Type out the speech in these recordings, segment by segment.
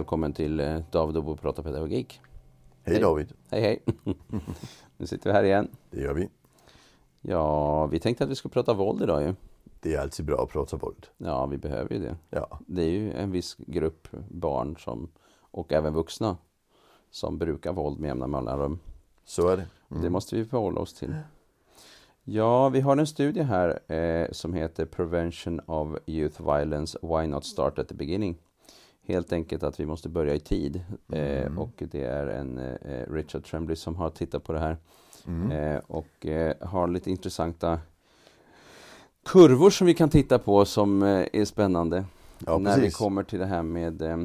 välkommen till eh, David och Bo pratar pedagogik. Hej, Hej. David, Hej hej! nu sitter vi här igen. det gör vi. Ja, vi tänkte att vi skulle prata våld idag ju. Det är alltid bra att prata våld. Ja, vi behöver ju det. Ja, Det är ju en viss grupp barn som, och även vuxna som brukar våld med jämna mellanrum. så är det. Mm. Det måste vi förhålla oss till. Ja, vi har en studie här eh, som heter Prevention of Youth Violence, Why Not Start at the Beginning? Helt enkelt att vi måste börja i tid. Eh, Mm. och det är en eh, Richard Tremblay som har tittat på det här. Mm. Eh, och har lite intressanta kurvor som vi kan titta på som är spännande. Ja, när vi precis. kommer till det här med eh,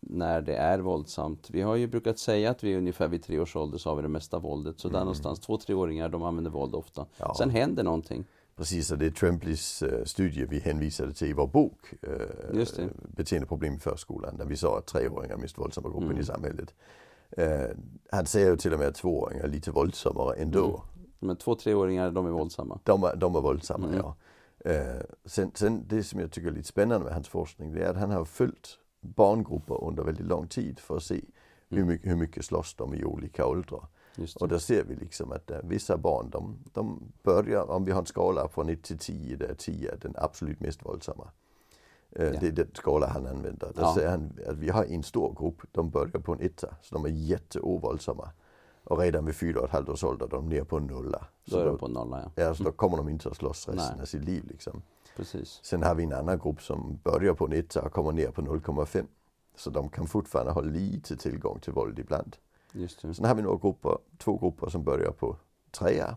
när det är våldsamt. Vi har ju brukat säga att vi ungefär vid tre års ålder så har vi det mesta våldet. Så där Mm. någonstans, två treåringar de använder våld ofta. Ja. Sen händer någonting. Precis, och det är Tremblays uh, studie vi hänvisade till i vår bok uh, Just det. Beteendeproblem i förskolan, där vi sa att treåringar är mest våldsamma gruppen Mm. i samhället. Eh, han säger ju till och med att tvååringar är lite våldsammare ändå. Mm. Men två treåringar, de är våldsamma. De, är, de är våldsamma, Mm. ja. Sen, sen det som jag tycker är lite spännande med hans forskning, det är att han har följt barngrupper under väldigt lång tid för att se hur Mm. mycket, hur mycket slåss de i olika åldrar. Och där ser vi liksom att uh, vissa barn, de, de börjar, om vi har en skala från 1 till 10, där 10 är den absolut mest våldsamma. Uh, Ja. Det är den skala han använder. Där Ja. säger han att vi har en stor grupp, de börjar på en etta, så de är jätteovåldsamma. Och redan vid fyra och ett halvt års ålder, de ner på en nolla. Då Så då, de på nolla, ja. ja, så då kommer de inte att slåss resten Nej. av sitt liv. Liksom. Precis. Sen har vi en annan grupp som börjar på en etta och kommer ner på 0,5. Så de kan fortfarande ha lite tillgång till våld ibland. Just det. Sen har vi några grupper, två grupper som börjar på trea.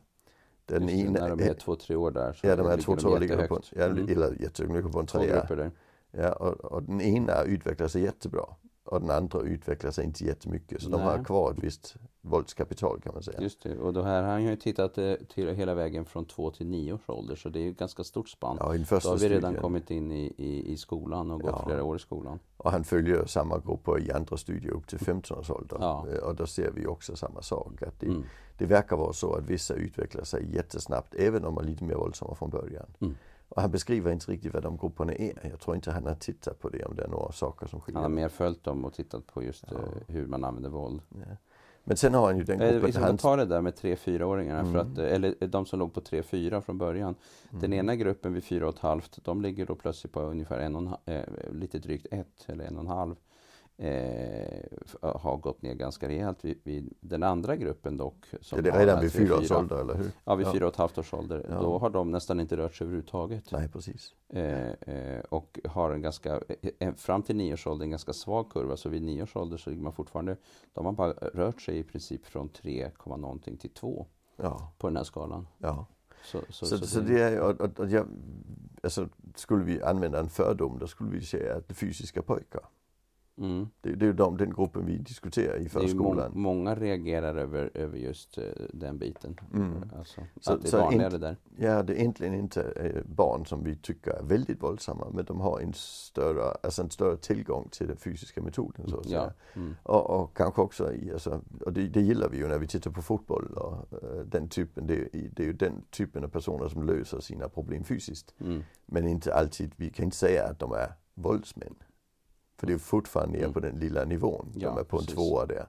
Den Just ena, När de är två, tre år där så ja, de är ligger två, två ligger på, ja, Mm. eller jättehögt, på en trea. Ja, och, och den ena utvecklar sig jättebra och den andra utvecklar sig inte jättemycket. Så de har Nej. kvar ett visst våldskapital kan man säga. Just det. Och då här har han ju tittat eh, till hela vägen från två till nio års ålder. Så det är ju ett ganska stort spann. Ja, Då har vi redan studien. kommit in i, i, i skolan och gått Ja. flera år i skolan. Och han följer samma grupper i andra studier upp till 15 års ålder. Ja. Eh, Och då ser vi också samma sak. Att det, Mm. det verkar vara så att vissa utvecklar sig jättesnabbt även om de är lite mer våldsamma från början. Mm. Och han beskriver inte riktigt vad de grupperna är. Jag tror inte han har tittat på det om det är några saker som skiljer. Han har mer följt dem och tittat på just Ja. eh, hur man använder våld. Ja. Men sen har han ju den Eh, gruppen Vi ska ta det där med 3-4-åringarna, för Mm. att, eh, eller eh, de som låg på 3-4 från början. Den Mm. ena gruppen vid 4,5, de ligger då plötsligt på ungefär en och en, eh, lite drygt 1 eller en och en halv. Eh, har gått ner ganska rejält. Vid, vid den andra gruppen dock. Som Är det har redan vid 3, fyra års 4. ålder eller hur? Ja, vid Ja. 4,5 års ålder. Ja. Då har de nästan inte rört sig överhuvudtaget. Nej, precis. Eh, eh, och har en ganska, eh, fram till nio års ålder en ganska svag kurva. Så vid nio års ålder så ligger man fortfarande, de har bara rört sig i princip från 3, någonting till 2 Ja, på den här skalan. ja. Så, så, Så, så, det är och, och, och jag, alltså, skulle vi använda en fördom, då skulle vi säga att det fysiska pojkar. Mm. Det, det är de, den gruppen vi diskuterar i ju må, förskolan. många reagerar över, över just eh, den biten. Mm. Alltså, Så- att det är vanligare där. Ja, det är egentligen inte eh, barn som vi tycker är väldigt våldsamma, men de har en större, alltså en större tillgång till den fysiska metoden så att. Ja. Mm. Och, och kanske också i, alltså, och det, det gillar vi ju när vi tittar på fotboll och eh, den typen, det, det är ju den typen av personer som löser sina problem fysiskt. Mm. Men inte alltid, vi kan inte säga att de är våldsmän. För det är fortfarande ner Mm. på den lilla nivån. Ja, de är på en precis. tvåa där.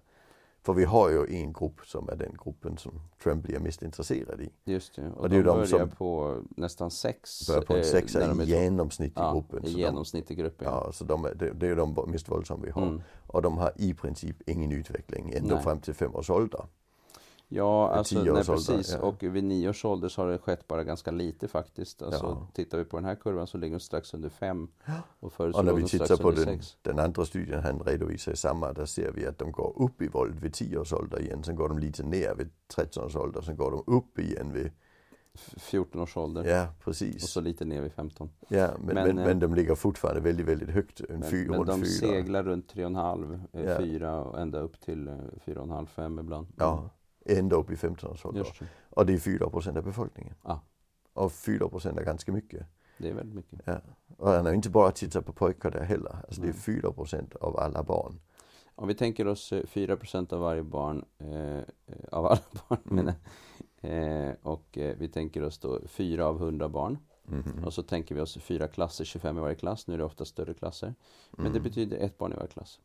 För vi har ju en grupp som är den gruppen som Tremblay är mest intresserad i. Just det. Och, Och det är de ju de börjar på nästan sex. Börjar på en eh, sexa är i genomsnitt i ja, gruppen. i genomsnitt i gruppen. ja, så de är, det, det är de mest våldsamma vi har. Mm. Och de har i princip ingen utveckling ända Nej. fram till fem års ålder. Ja, alltså, tio nej, precis. ja. Och vid nio års ålder så har det skett bara ganska lite faktiskt. Alltså, Ja. Tittar vi på den här kurvan så ligger den strax under fem. Och förut så Och när vi tittar på den, sex. den andra studien han redovisar i samma, där ser vi att de går upp i våld vid 10 års ålder igen. Sen går de lite ner vid 13 års ålder. Sen går de upp igen vid, F- 14 års ålder. ja Och precis. så lite ner vid 15. Ja, men, Men, men, eh, men, de ligger fortfarande väldigt, väldigt högt. En Men, fy, men de fyra. seglar runt 3,5, eh, Ja. 4 och ända upp till eh, 4,5, 5 ibland. Ja, ända upp i 15 års ålder. Just det. Och det är 4 procent av befolkningen. Ja. Och 4 procent är ganska mycket. det är väldigt mycket. Ja. Och han har inte bara tittat på pojkar där heller. Alltså det är Nej. 4 procent av alla barn. Om vi tänker oss eh, 4% av varje barn, eh, eh, av alla barn Mm. menar eh, och eh, vi tänker oss då 4 av 100 barn. Mhm. Och så tänker vi oss fyra klasser, 25 i varje klass. Nu är det ofta större klasser. Men det Mm. betyder ett barn i varje klass.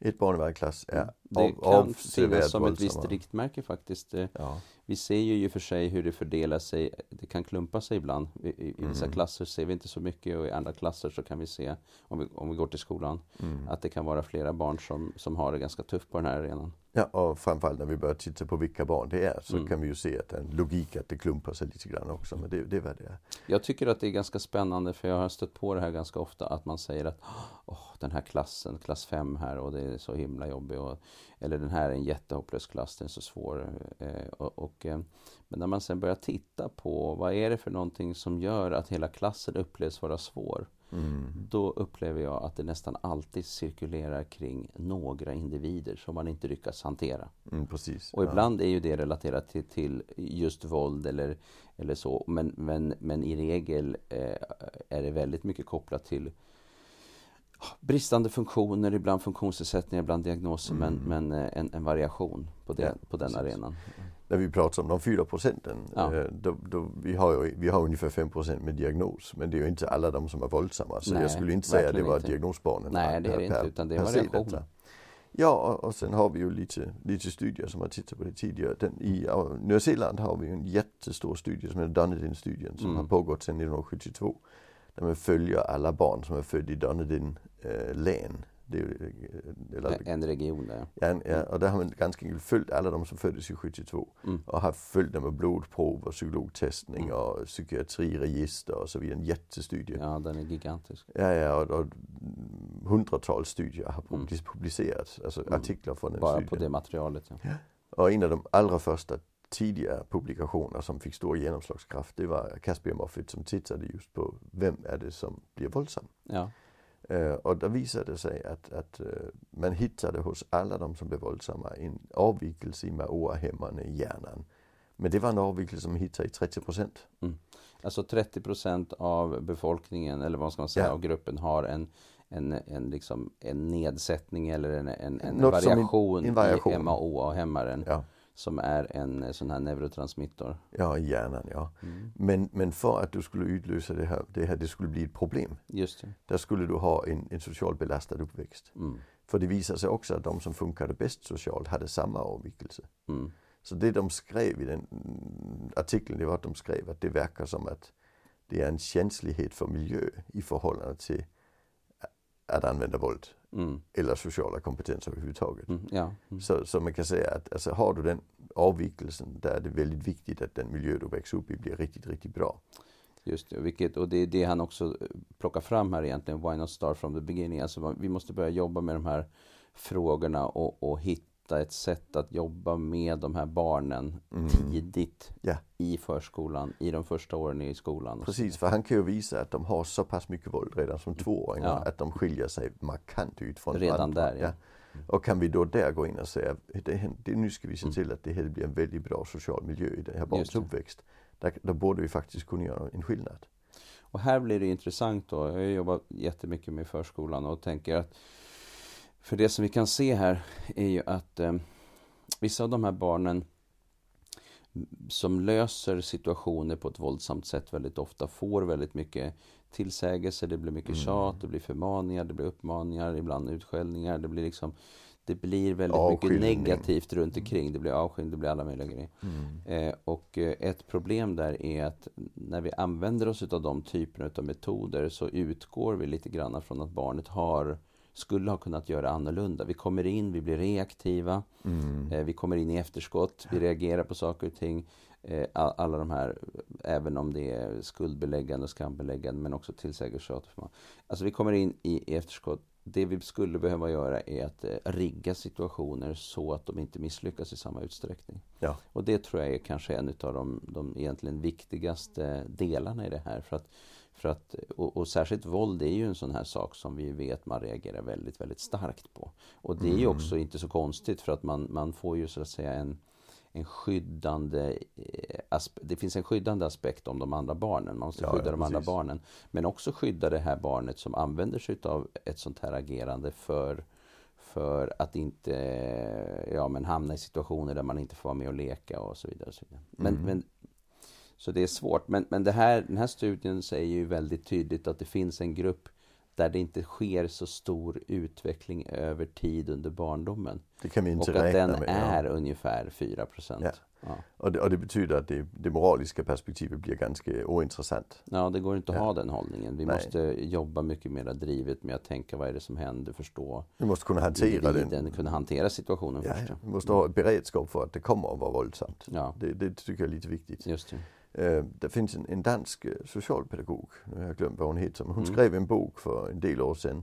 Ett i varje klass är Mm. Det av, kan finnas som ett visst riktmärke faktiskt. Ja. Vi ser ju i och för sig hur det fördelar sig. Det kan klumpa sig ibland. I, i, vissa Mm. klasser ser vi inte så mycket och i andra klasser så kan vi se, om vi, om vi går till skolan, Mm. att det kan vara flera barn som, som har det ganska tufft på den här arenan. ja, och framförallt när vi börjar titta på vilka barn det är så Mm. kan vi ju se att det är en logik att det klumpar sig lite grann också. Men det, det är vad det är. Jag tycker att det är ganska spännande för jag har stött på det här ganska ofta att man säger att Åh, den här klassen, klass 5 här och det är så himla jobbig och, eller den här är en jättehopplös klass, den är så svår. Eh, och, och, eh, men när man sen börjar titta på vad är det för någonting som gör att hela klassen upplevs vara svår. Mm. Då upplever jag att det nästan alltid cirkulerar kring några individer som man inte lyckas hantera. Mm, precis. Och Ja. ibland är ju det relaterat till, till just våld eller, eller så. Men, men, men i regel eh, är det väldigt mycket kopplat till bristande funktioner, ibland funktionsnedsättningar, ibland diagnoser. Men, men eh, en, en variation på, det, Ja, på den precis. arenan. När vi pratar om de 4 procenten, Ja. eh, då, då, vi, har ju, vi har ungefär 5 procent med diagnos. Men det är ju inte alla de som är våldsamma. Så Nej, jag skulle inte säga att det var inte. diagnosbarnen. Nej, det är det inte, utan det variation. detta. Ja, och, och sen har vi ju lite, lite studier som har tittat på det tidigare. Den, I Nya Zeeland har vi ju en jättestor studie som heter Dunedin-studien som Mm. har pågått sedan 1972. Där man följer alla barn som är födda i Dunedin eh, län. Det eh, eller, En region där. Ja, ja, och där har man ganska enkelt följt alla de som föddes i 72 Mm. och har följt dem med blodprov och psykologtestning Mm. och psykiatriregister och så vidare. En jättestudie. Ja, Ja, den är gigantisk. ja, och, och hundratals studier har Mm. public- publicerats, alltså Mm. artiklar från den Bara studien. på det materialet. Ja. Och en av de allra första tidiga publikationer som fick stor genomslagskraft det var Caspian Moffat som tittade just på vem är det som blir våldsam. Ja. Och där visade det sig att, att eh, man hittade hos alla de som blev våldsamma en avvikelse i maoahämmarna i hjärnan. Men det var en avvikelse som hittade i 30 procent. Alltså 30 procent av befolkningen, eller vad ska man säga, Ja. av gruppen har en, en, en, liksom, en nedsättning eller en, en, en- variation, en variation. i MAO-hämmaren Ja, som är en eh, sån här neurotransmittor. ja, i hjärnan ja. Mm. Men, men för att du skulle utlösa det här, det här, det skulle bli ett problem. Just det. Där skulle du ha en, en socialt belastad uppväxt. Mm. För det visade sig också att de som funkade bäst socialt hade samma avvikelse. Mm. Så det de skrev i den mm, artikeln, det var att de skrev att det verkar som att det är en känslighet för miljö i förhållande till att använda våld Mm. eller sociala kompetenser överhuvudtaget. Mm. Ja. Mm. Så, så man kan säga att alltså, har du den avvikelsen där är det väldigt viktigt att den miljö du växer upp i blir riktigt, riktigt bra. Just det, vilket, och det är det han också eh, plockar fram här egentligen, Why not start from the beginning? Alltså vi måste börja jobba med de här frågorna och, och hitta ett sätt att jobba med de här barnen Mm. tidigt Ja. i förskolan, i de första åren i skolan. Precis, för han kan ju visa att de har så pass mycket våld redan som tvååringar Ja. att de skiljer sig markant ut från Redan varandra. där, ja. Och kan vi då där gå in och säga, det, nu ska vi se Mm. till att det här blir en väldigt bra social miljö i det här barnets uppväxt. Där, då borde vi faktiskt kunna göra en skillnad. Och här blir det intressant då. Jag har jobbat jättemycket med förskolan och tänker att för det som vi kan se här är ju att eh, vissa av de här barnen som löser situationer på ett våldsamt sätt väldigt ofta får väldigt mycket tillsägelser, det blir mycket Mm. tjat, det blir förmaningar, det blir uppmaningar, ibland utskällningar, det blir liksom det blir väldigt mycket Avskiljning. negativt runt omkring. Det blir avskiljning, det blir alla möjliga grejer. Eh, och eh, ett problem där är att när vi använder oss av de typerna av metoder så utgår vi lite grann från att barnet har skulle ha kunnat göra annorlunda. Vi kommer in, vi blir reaktiva, Mm. eh, vi kommer in i efterskott, vi reagerar på saker och ting. Eh, alla de här, även om det är skuldbeläggande och skambeläggande men också tillsägelser. Alltså vi kommer in i, i efterskott. Det vi skulle behöva göra är att eh, rigga situationer så att de inte misslyckas i samma utsträckning. Ja. Och det tror jag är kanske en av de, de egentligen viktigaste delarna i det här. För att, för att, och, och särskilt våld är ju en sån här sak som vi vet man reagerar väldigt, väldigt starkt på. Och det är ju Mm. också inte så konstigt för att man, man får ju så att säga en, en skyddande eh, det finns en skyddande aspekt om de andra barnen. Man måste Ja, skydda ja, de andra barnen. Men också skydda det här barnet som använder sig av ett sånt här agerande för för att inte ja, men hamna i situationer där man inte får vara med och leka och så vidare. Och så vidare. Men, Mm. men, Så det är svårt. Men, men det här, den här studien säger ju väldigt tydligt att det finns en grupp där det inte sker så stor utveckling över tid under barndomen. Det kan vi inte och att räkna den med. är ja. ungefär 4 procent. Ja. Ja. Och, det, och det betyder att det, det moraliska perspektivet blir ganska ointressant. ja, det går inte att ha den hållningen. Vi Nej. måste jobba mycket mer drivet med att tänka vad är det som händer, förstå Vi måste kunna hantera den. kunna hantera situationen Ja, först. vi måste ha ett beredskap för att det kommer att vara våldsamt. Ja, Det, det tycker jag är lite viktigt. just det. Eh, det finns en, en dansk eh, socialpedagog, nu har jag glömt vad hon heter, men hon Mm. skrev en bok för en del år sedan,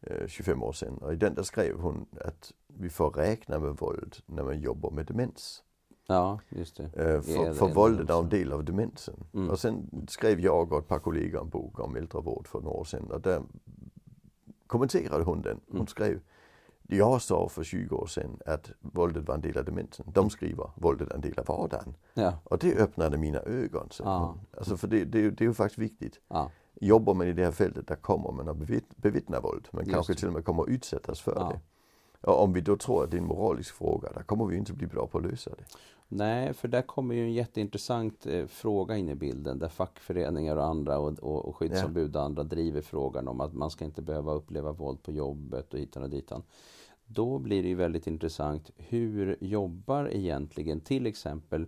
eh, 25 år sedan. Och i den där skrev hon att vi får räkna med våld när man jobbar med demens. Ja, just det. Eh, för, för våldet är en del av demensen. Mm. Och sen skrev jag och ett par kollegor en bok om äldrevård för några år sedan. Och där kommenterade hon den. Hon Mm. skrev jag sa för 20 år sedan att våldet var en del av demensen. De skriver våldet är en del av vardagen. Ja, Och det öppnade mina ögon. Så. Ja. Alltså för det, det, det är ju faktiskt viktigt. ja, Jobbar man i det här fältet, där kommer man att bevitt- bevittna våld. Man Just kanske till och med kommer att utsättas för det. Och om vi då tror att det är en moralisk fråga, där kommer vi inte bli bra på att lösa det. Nej, för där kommer ju en jätteintressant eh, fråga in i bilden där fackföreningar och andra och, och, och skyddsombud och andra driver frågan om att man ska inte behöva uppleva våld på jobbet och hitan och ditan. Då blir det ju väldigt intressant, hur jobbar egentligen till exempel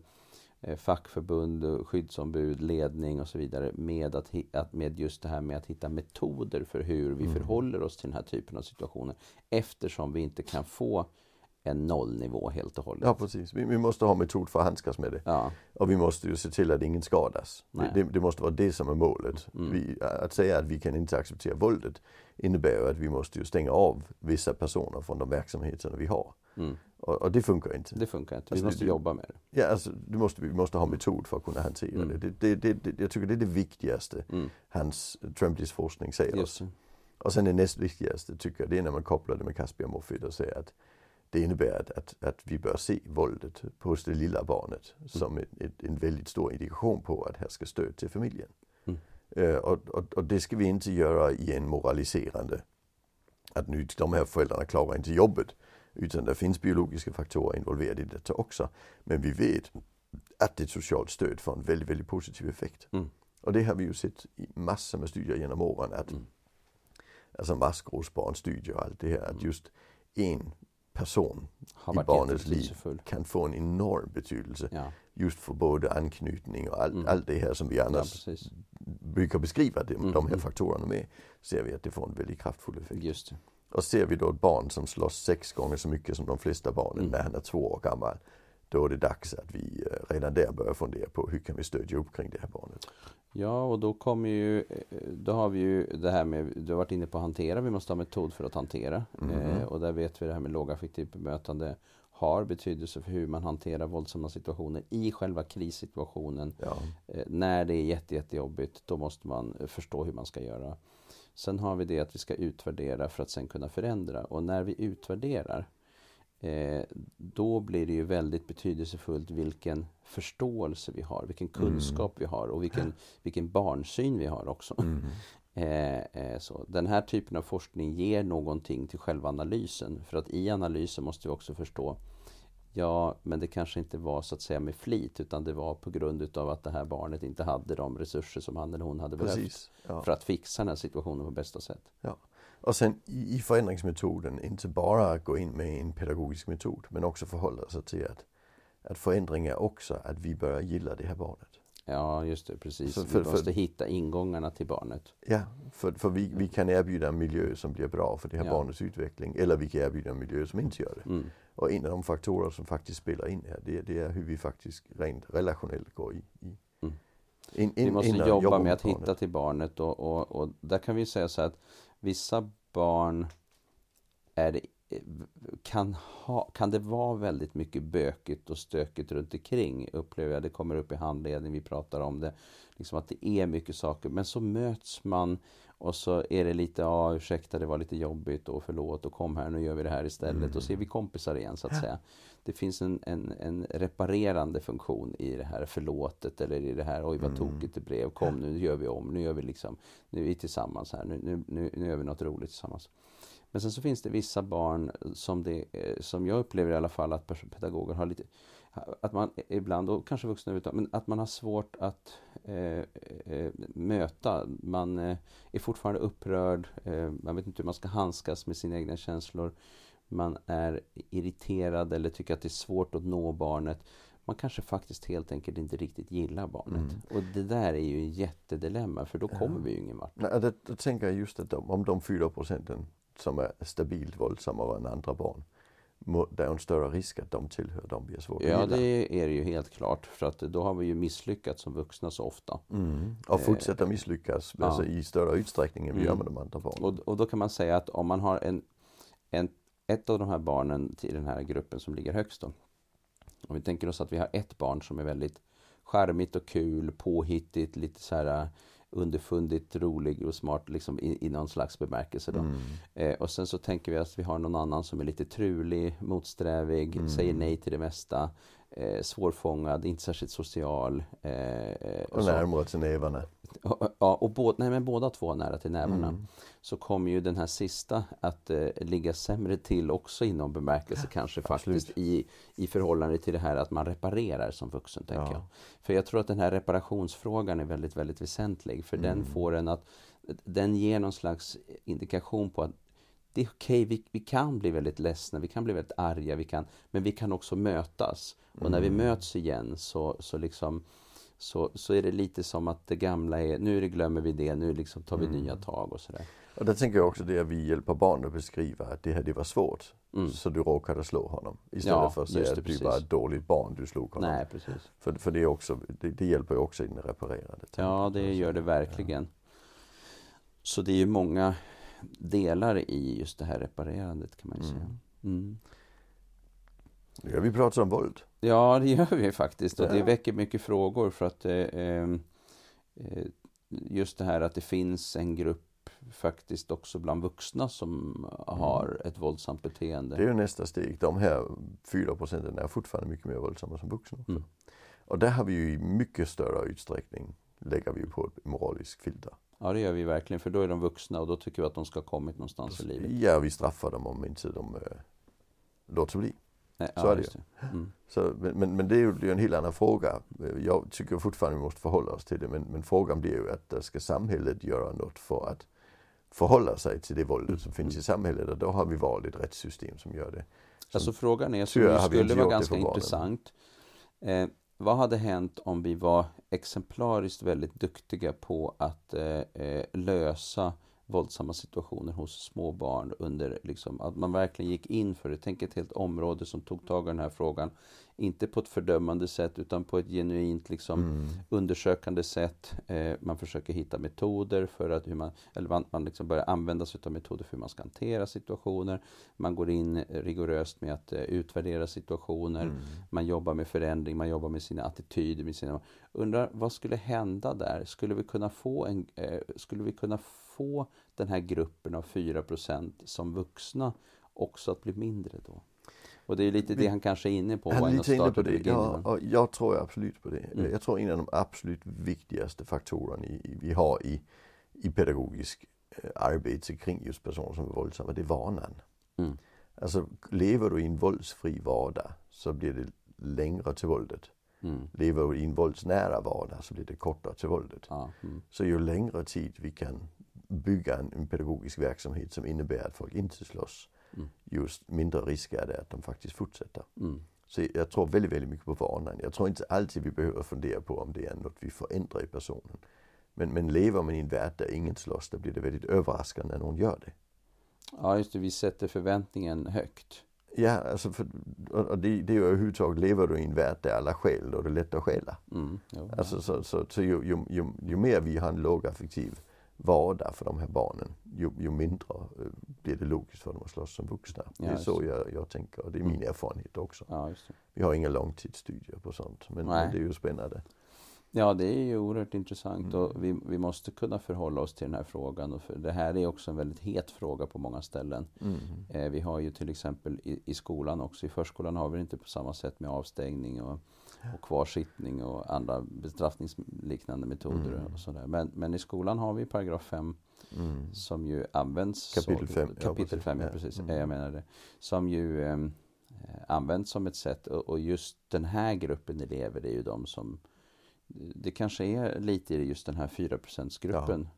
eh, fackförbund, skyddsombud, ledning och så vidare med, att, att, med just det här med att hitta metoder för hur vi Mm. förhåller oss till den här typen av situationer eftersom vi inte kan få en nollnivå helt och hållet. Ja precis, vi, vi måste ha metod för att handskas med det. Ja, Och vi måste ju se till att ingen skadas. Det, det, det måste vara det som är målet. Mm. Vi, att säga att vi kan inte acceptera våldet innebär ju att vi måste ju stänga av vissa personer från de verksamheterna vi har. mm. Och, och det funkar inte. det funkar inte. Vi Alltså, måste det- jobba med det. Ja, alltså, det måste, vi måste ha metod för att kunna hantera Mm. det. Det. Jag tycker det är det viktigaste Mm. hans Trembleys forskning säger oss. Och sen det näst viktigaste tycker jag det är när man kopplar det med Caspia Morfid och säger att det innebär att, att, att vi bör se våldet hos det lilla barnet som ett, ett, en väldigt stor indikation på att här ska stöd till familjen. Mm. Eh, och, och, och det ska vi inte göra i en moraliserande, att nu de här föräldrarna klarar inte jobbet. Utan det finns biologiska faktorer involverade i detta också. Men vi vet att ett socialt stöd får en väldigt, väldigt positiv effekt. Mm. Och det har vi ju sett i massor med studier genom åren. Att, Mm. Alltså maskrosbarnstudier och allt det här. Att Mm. just en person i barnets liv kan få en enorm betydelse. Ja, Just för både anknytning och all, Mm. allt det här som vi ja, annars precis. brukar beskriva de, Mm, de här mm. faktorerna med. Ser vi att det får en väldigt kraftfull effekt. Det. Och ser vi då ett barn som slåss sex gånger så mycket som de flesta barnen Mm. när han är två år gammal. Då är det dags att vi eh, redan där börjar fundera på hur kan vi stödja upp kring det här barnet. Ja, och då kommer ju, eh, då har vi ju det här med, du har varit inne på hantera, vi måste ha metod för att hantera. Mhm. Eh, och där vet vi det här med lågaffektivt bemötande har betydelse för hur man hanterar våldsamma situationer i själva krissituationen. Ja. Eh, när det är jätte, jättejobbigt, då måste man eh, förstå hur man ska göra. Sen har vi det att vi ska utvärdera för att sen kunna förändra. Och när vi utvärderar, då blir det ju väldigt betydelsefullt vilken förståelse vi har, vilken kunskap vi har och vilken, vilken barnsyn vi har också. Mm. Eh, eh, så. Den här typen av forskning ger någonting till själva analysen. För att i analysen måste vi också förstå Ja, men det kanske inte var så att säga med flit utan det var på grund utav att det här barnet inte hade de resurser som han eller hon hade behövt Precis. Ja. för att fixa den här situationen på bästa sätt. Och sen i, förändringsmetoden inte bara gå in med en pedagogisk metod men också förhålla sig till att, att förändring är också att vi börjar gilla det här barnet. Ja, just det, precis. För- vi måste för- hitta ingångarna till barnet. Ja, för, för vi, vi kan erbjuda en miljö som blir bra för det här Ja. barnets utveckling eller vi kan erbjuda en miljö som inte gör det. Mm. Och en av de faktorer som faktiskt spelar in här det, det är hur vi faktiskt rent relationellt går i. i Mm. in, Vi måste in jobba med att hitta till barnet och, och, och där kan vi säga så att vissa barn är det, kan, ha, kan det vara väldigt mycket bökigt och stökigt runt omkring upplever jag. Det kommer upp i handledning, vi pratar om det. Liksom att det är mycket saker. Men så möts man och så är det lite, ja ursäkta det var lite jobbigt och förlåt och kom här nu gör vi det här istället. Och så är vi kompisar igen så att säga. Det finns en, en, en reparerande funktion i det här förlåtet eller i det här oj vad tokigt det blev, kom nu gör vi om, nu gör vi liksom, nu är vi tillsammans här, nu, nu, nu, nu gör vi något roligt tillsammans. Men sen så finns det vissa barn som, det, eh, som jag upplever i alla fall att pedagoger har lite att man ibland, och kanske vuxna överhuvudtaget, men att man har svårt att eh, eh, möta. Man eh, är fortfarande upprörd, eh, man vet inte hur man ska handskas med sina egna känslor. Man är irriterad eller tycker att det är svårt att nå barnet. Man kanske faktiskt helt enkelt inte riktigt gillar barnet. Mm. Och det där är ju en jättedilemma för då kommer vi ju ingen vart. Nej, det, då tänker jag just att de, om de 4 procenten som är stabilt våldsammare än andra barn, det är en större risk att de tillhör de vi är svårt att Ja, det är det ju helt klart. För att då har vi ju misslyckats som vuxna så ofta. Mm. Och fortsätta misslyckas ja. alltså, i större utsträckning än vi Mm. gör med de andra barnen. Och, och då kan man säga att om man har en, en, ett av de här barnen till den här gruppen som ligger högst då. Om vi tänker oss att vi har ett barn som är väldigt charmigt och kul, påhittigt, lite så här underfundigt, rolig och smart liksom i, i någon slags bemärkelse. Då. Mm. Eh, och sen så tänker vi att vi har någon annan som är lite trulig, motsträvig, säger nej till det mesta, eh, svårfångad, inte särskilt social. Eh, eh, Och så. närmare till nävarna. Ja, och bå, nej, men båda två nära till nävarna. Mm. Så kommer ju den här sista att eh, ligga sämre till också inom bemärkelse kanske faktiskt i, i förhållande till det här att man reparerar som vuxen. tänker Ja. jag. För jag tror att den här reparationsfrågan är väldigt, väldigt väsentlig. För den Mm. får en att, den ger någon slags indikation på att det är okej, vi, vi kan bli väldigt ledsna, vi kan bli väldigt arga, vi kan, men vi kan också mötas. Och när vi Mm. möts igen så, så liksom så, så är det lite som att det gamla är, nu glömmer vi det, nu liksom tar vi Mm. nya tag och sådär. Och där tänker jag också det att vi hjälper barn att beskriva att det här det var svårt. Mm. Så du råkade slå honom. Istället Ja, för att säga det, att du precis. var ett dåligt barn, du slog honom. Nej, precis. För, för det, är också, det, det hjälper ju också i den reparerande. Ja, det gör det verkligen. Så det är ju många delar i just det här reparerandet kan man ju säga. Mm. Nu har vi pratat om våld. Ja, det gör vi faktiskt. Och det Ja. väcker mycket frågor för att eh, eh, just det här att det finns en grupp faktiskt också bland vuxna som har ett våldsamt beteende. Det är ju nästa steg. De här 4 procenten är fortfarande mycket mer våldsamma som vuxna. Mm. Och där har vi ju i mycket större utsträckning lägger vi på ett moraliskt filter. Ja, det gör vi verkligen. För då är de vuxna och då tycker vi att de ska ha kommit någonstans i livet. Ja, vi straffar dem om inte de äh, låter bli. Nej, Så ja, är det det. Mm. Så, men, men, det är ju det är en helt annan fråga. Jag tycker fortfarande vi måste förhålla oss till det. Men, men frågan blir ju att där ska samhället göra något för att förhålla sig till det våldet som finns i samhället. Och då har vi valt ett rättssystem som gör det. Alltså frågan är, som Tyvärr ju har vi skulle vara ganska intressant. Eh, vad hade hänt om vi var exemplariskt väldigt duktiga på att eh, eh, lösa våldsamma situationer hos små barn under liksom, att man verkligen gick in för det. Tänk ett helt område som tog tag i den här frågan. Inte på ett fördömande sätt utan på ett genuint liksom, Mm. undersökande sätt. Eh, man försöker hitta metoder för att hur man, eller man, man liksom börjar använda sig av metoder för hur man ska hantera situationer. Man går in rigoröst med att eh, utvärdera situationer. Mm. Man jobbar med förändring, man jobbar med sina attityder. Med sina, undrar vad skulle hända där? Skulle vi kunna få, en, eh, skulle vi kunna få den här gruppen av 4% som vuxna också att bli mindre då? Och det är lite det han kanske är inne på. Han är lite inne på det. Ja, jag tror absolut på det. Mm. Jag tror en av de absolut viktigaste faktorerna vi har i, i pedagogisk eh, arbete kring just personer som är våldsamma, det är vanan. Mm. Alltså lever du i en våldsfri vardag så blir det längre till våldet. Mm. Lever du i en våldsnära vardag så blir det kortare till våldet. Mm. Så ju längre tid vi kan bygga en, en pedagogisk verksamhet som innebär att folk inte slåss, Mm. just mindre risk är det att de faktiskt fortsätter. Mm. Så jag tror väldigt, väldigt mycket på vanan. Jag tror inte alltid vi behöver fundera på om det är något vi förändrar i personen. Men, men lever man i en värld där ingen slåss, då blir det väldigt överraskande när någon gör det. ja, just det. Vi sätter förväntningen högt. Ja, alltså för, och det, det är ju överhuvudtaget, lever du i en värld där alla stjäl, då är det lätt att stjäla. Mm. Jo, Alltså så, så, så ju, ju, ju, ju mer vi har en lågaffektiv vardag för de här barnen, ju, ju mindre eh, blir det logiskt för dem att slåss som vuxna. det är så jag, jag tänker och det är min erfarenhet också. ja. Vi har inga långtidsstudier på sånt, men, men det är ju spännande. Ja, det är ju oerhört intressant Mm. och vi, vi måste kunna förhålla oss till den här frågan. Och för det här är också en väldigt het fråga på många ställen. Mm. Eh, vi har ju till exempel i, i skolan också. I förskolan har vi det inte på samma sätt med avstängning och, och kvarsittning och andra bestraffningsliknande metoder. Mm. Och sådär. Men, men i skolan har vi paragraf 5 Mm. som ju används Kapitel så, fem, ja, kapitel precis. 5, ja, Ja. precis. Mm. Jag menar det. Som ju eh, använts som ett sätt och, och just den här gruppen elever är ju de som det kanske är lite i just den här 4%-gruppen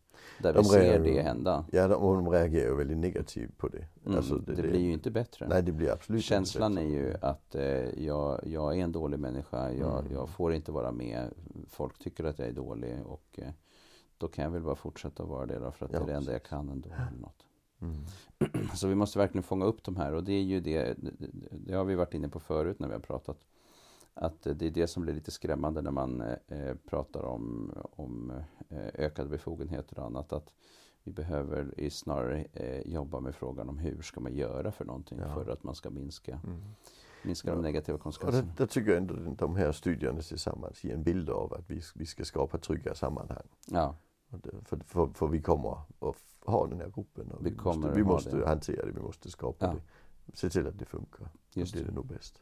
där vi De ser reagerar- det hända. Ja, de, och de reagerar väldigt negativt på det. Mm, Alltså, det, blir ju inte bättre. Nej, det blir absolut Känslan är ju att eh, jag, jag är en dålig människa, jag, Mm. jag får inte vara med, folk tycker att jag är dålig och eh, då kan jag väl bara fortsätta vara det då för att Ja, det är det enda jag kan ändå. Eller något. Mm. Så vi måste verkligen fånga upp de här och det är ju det, det- det har vi varit inne på förut när vi har pratat. Att det är det som blir lite skrämmande när man eh, pratar om, om eh, ökade befogenheter och annat. Att vi behöver snarare eh, jobba med frågan om hur ska man göra för någonting Ja. för att man ska minska, Mm. minska de Ja. negativa Och det, konsekvenserna. det tycker jag ändå de här studierna tillsammans ger en bild av att vi, vi ska skapa trygga sammanhang. Ja, för, för, för vi kommer att ha den här gruppen och Vi vi, måste, vi måste det. hantera det, vi måste skapa Ja. det. Se till att det funkar. just det. det nog bäst.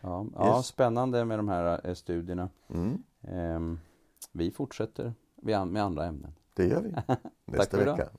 Ja, ja, Yes. spännande med de här eh, studierna. Mm. Ehm, vi fortsätter med andra ämnen. Det gör vi. Nästa för idag. vecka.